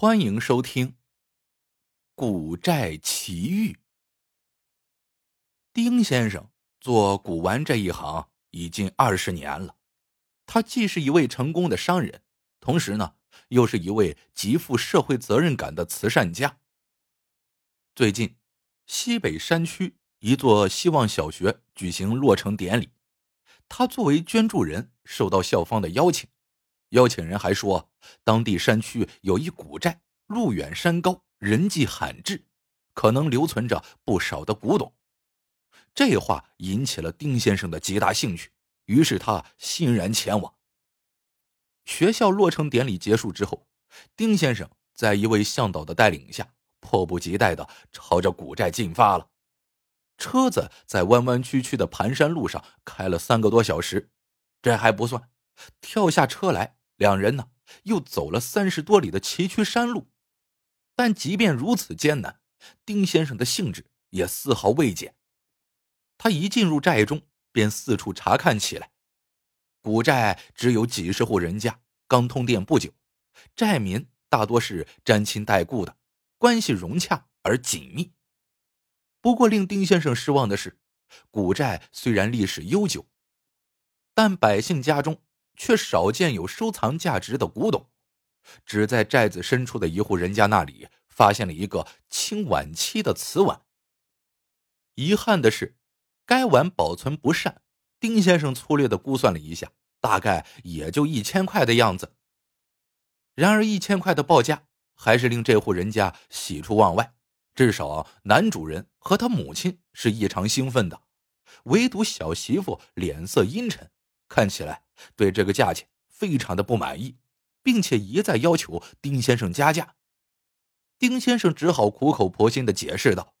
欢迎收听《古寨奇遇》。丁先生做古玩这一行已近二十年了，他既是一位成功的商人，同时呢，又是一位极富社会责任感的慈善家。最近，西北山区一座希望小学举行落成典礼，他作为捐助人受到校方的邀请。邀请人还说，当地山区有一古寨，路远山高，人迹罕至，可能留存着不少的古董。这话引起了丁先生的极大兴趣，于是他欣然前往。学校落成典礼结束之后，丁先生在一位向导的带领下，迫不及待的朝着古寨进发了。车子在弯弯曲曲的盘山路上开了三个多小时，这还不算，跳下车来。两人呢，又走了三十多里的崎岖山路，但即便如此艰难，丁先生的兴致也丝毫未减。他一进入寨中，便四处查看起来。古寨只有几十户人家，刚通电不久，寨民大多是沾亲带故的，关系融洽而紧密。不过，令丁先生失望的是，古寨虽然历史悠久，但百姓家中。却少见有收藏价值的古董，只在寨子深处的一户人家那里发现了一个清晚期的瓷碗。遗憾的是，该碗保存不善。丁先生粗略的估算了一下，大概也就一千块的样子。然而，一千块的报价还是令这户人家喜出望外，至少男主人和他母亲是异常兴奋的，唯独小媳妇脸色阴沉。看起来对这个价钱非常的不满意，并且一再要求丁先生加价。丁先生只好苦口婆心的解释道：“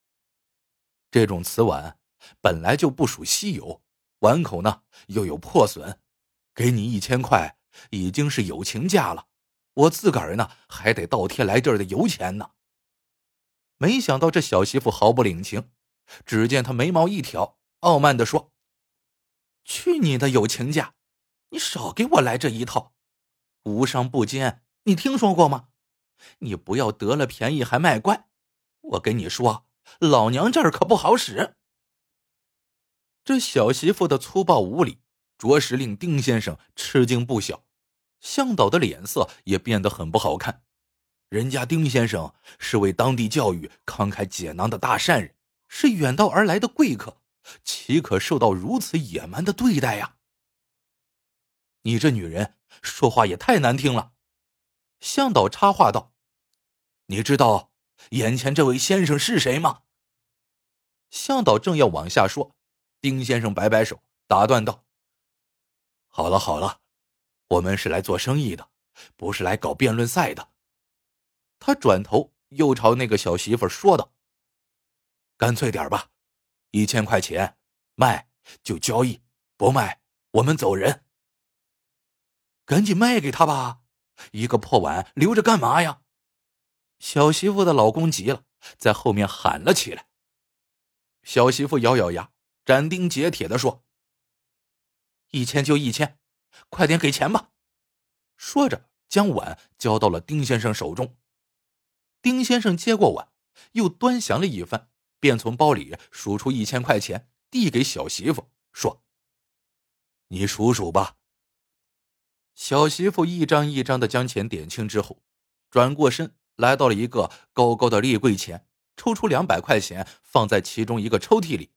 这种瓷碗本来就不属稀有，碗口呢又有破损，给你一千块已经是友情价了。我自个儿呢还得倒贴来这儿的油钱呢。”没想到这小媳妇毫不领情，只见她眉毛一挑，傲慢的说。去你的友情价！你少给我来这一套，无商不奸，你听说过吗？你不要得了便宜还卖乖！我跟你说，老娘这儿可不好使。这小媳妇的粗暴无礼，着实令丁先生吃惊不小，向导的脸色也变得很不好看。人家丁先生是为当地教育慷慨解囊的大善人，是远道而来的贵客。岂可受到如此野蛮的对待呀！你这女人说话也太难听了。向导插话道：“你知道眼前这位先生是谁吗？”向导正要往下说，丁先生摆摆手，打断道：“好了好了，我们是来做生意的，不是来搞辩论赛的。”他转头又朝那个小媳妇说道：“干脆点吧。”一千块钱，卖就交易，不卖我们走人。赶紧卖给他吧，一个破碗留着干嘛呀？小媳妇的老公急了，在后面喊了起来。小媳妇咬咬牙，斩钉截铁的说：“一千就一千，快点给钱吧。”说着，将碗交到了丁先生手中。丁先生接过碗，又端详了一番。便从包里数出一千块钱，递给小媳妇，说：“你数数吧。”小媳妇一张一张的将钱点清之后，转过身来到了一个高高的立柜前，抽出两百块钱放在其中一个抽屉里。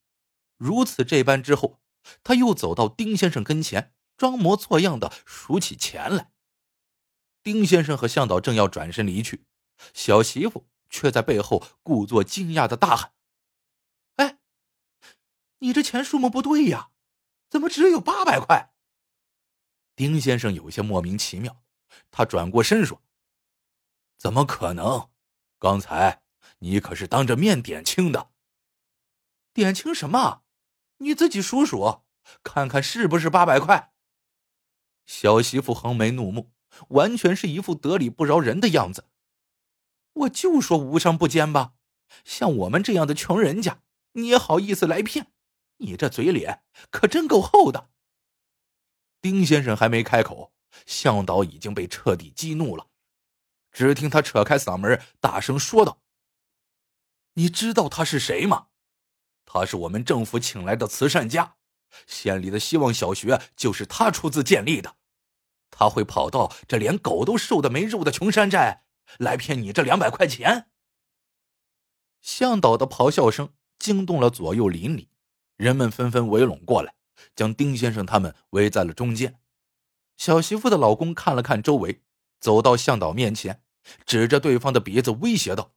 如此这般之后，他又走到丁先生跟前，装模作样的数起钱来。丁先生和向导正要转身离去，小媳妇却在背后故作惊讶的大喊。哎你这钱数目不对呀，怎么只有八百块？丁先生有些莫名其妙，他转过身说：“怎么可能？刚才你可是当着面点清的。点清什么？你自己数数，看看是不是八百块。”小媳妇横眉怒目，完全是一副得理不饶人的样子。我就说无商不奸吧，像我们这样的穷人家，你也好意思来骗？你这嘴脸可真够厚的！丁先生还没开口，向导已经被彻底激怒了。只听他扯开嗓门，大声说道：“你知道他是谁吗？他是我们政府请来的慈善家，县里的希望小学就是他出资建立的。他会跑到这连狗都瘦的没肉的穷山寨来骗你这两百块钱？”向导的咆哮声惊动了左右邻里，人们纷纷围拢过来，将丁先生他们围在了中间。小媳妇的老公看了看周围，走到向导面前，指着对方的鼻子威胁道：“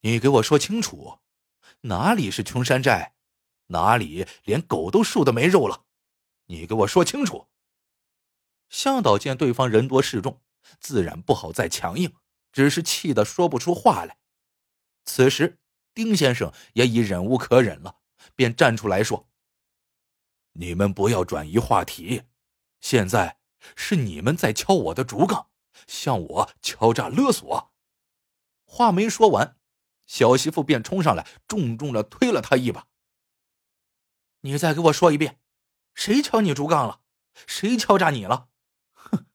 你给我说清楚，哪里是穷山寨？哪里连狗都瘦的没肉了？你给我说清楚！”向导见对方人多势众，自然不好再强硬，只是气得说不出话来。此时，丁先生也已忍无可忍了，便站出来说：“你们不要转移话题。”现在是你们在敲我的竹杠，向我敲诈勒索。话没说完，小媳妇便冲上来，重重的推了他一把。你再给我说一遍，谁敲你竹杠了？谁敲诈你了？哼，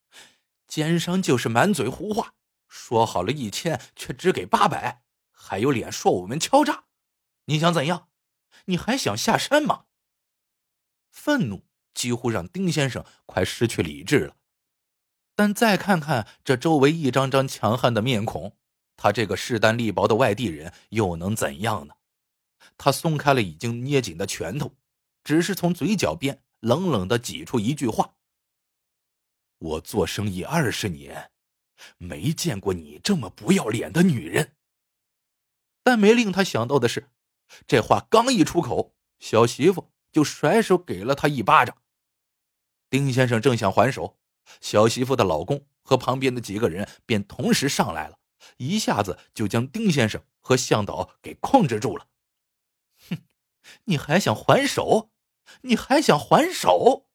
奸商就是满嘴胡话，说好了一千，却只给八百，还有脸说我们敲诈？你想怎样？你还想下山吗？愤怒。几乎让丁先生快失去理智了，但再看看这周围一张张强悍的面孔，他这个势单力薄的外地人又能怎样呢？他松开了已经捏紧的拳头，只是从嘴角边冷冷的挤出一句话：“我做生意二十年，没见过你这么不要脸的女人。”但没令他想到的是，这话刚一出口，小媳妇就甩手给了他一巴掌。丁先生正想还手，小媳妇的老公和旁边的几个人便同时上来了，一下子就将丁先生和向导给控制住了。哼，你还想还手？你还想还手？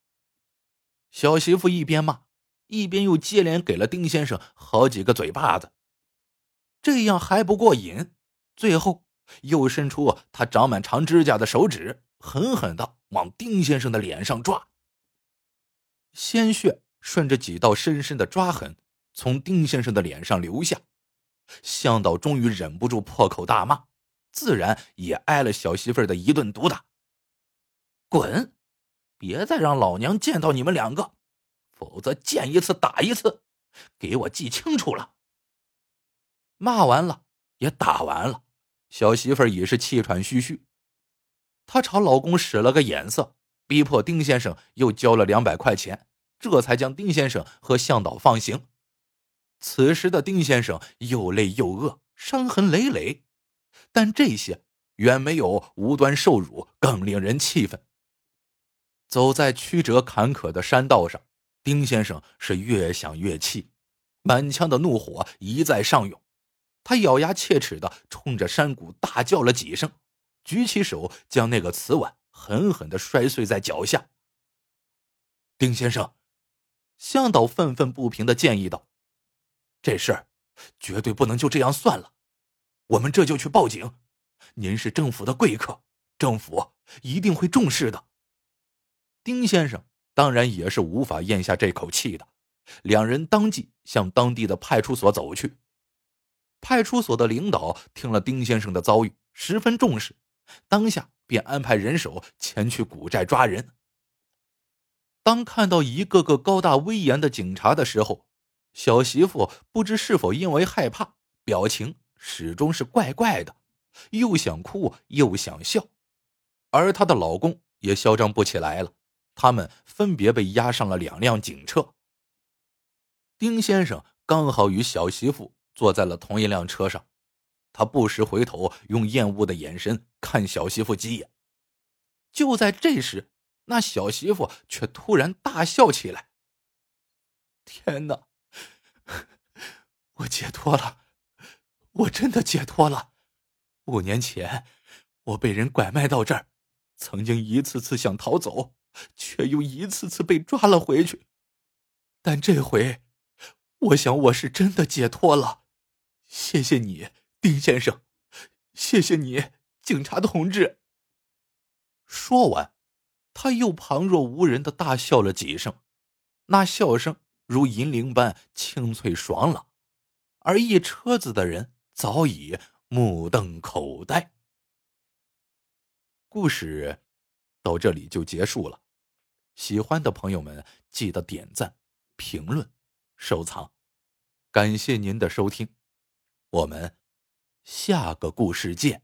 小媳妇一边骂，一边又接连给了丁先生好几个嘴巴子。这样还不过瘾，最后又伸出他长满长指甲的手指，狠狠的往丁先生的脸上抓。鲜血顺着几道深深的抓痕从丁先生的脸上流下，向导终于忍不住破口大骂，自然也挨了小媳妇儿的一顿毒打。滚！别再让老娘见到你们两个，否则见一次打一次，给我记清楚了。骂完了，也打完了，小媳妇儿已是气喘吁吁，她朝老公使了个眼色。逼迫丁先生又交了两百块钱，这才将丁先生和向导放行。此时的丁先生又累又饿，伤痕累累，但这些远没有无端受辱更令人气愤。走在曲折坎坷的山道上，丁先生是越想越气，满腔的怒火一再上涌。他咬牙切齿的冲着山谷大叫了几声，举起手将那个瓷碗。狠狠的摔碎在脚下。丁先生，向导愤愤不平的建议道：“这事儿绝对不能就这样算了，我们这就去报警。您是政府的贵客，政府一定会重视的。”丁先生当然也是无法咽下这口气的，两人当即向当地的派出所走去。派出所的领导听了丁先生的遭遇，十分重视，当下。便安排人手前去古寨抓人。当看到一个个高大威严的警察的时候，小媳妇不知是否因为害怕，表情始终是怪怪的，又想哭又想笑。而她的老公也嚣张不起来了。他们分别被押上了两辆警车。丁先生刚好与小媳妇坐在了同一辆车上。他不时回头，用厌恶的眼神看小媳妇几眼。就在这时，那小媳妇却突然大笑起来：“天哪！我解脱了，我真的解脱了！五年前，我被人拐卖到这儿，曾经一次次想逃走，却又一次次被抓了回去。但这回，我想我是真的解脱了。谢谢你。”丁先生，谢谢你，警察同志。说完，他又旁若无人的大笑了几声，那笑声如银铃般清脆爽朗，而一车子的人早已目瞪口呆。故事到这里就结束了。喜欢的朋友们记得点赞、评论、收藏，感谢您的收听，我们下个故事见。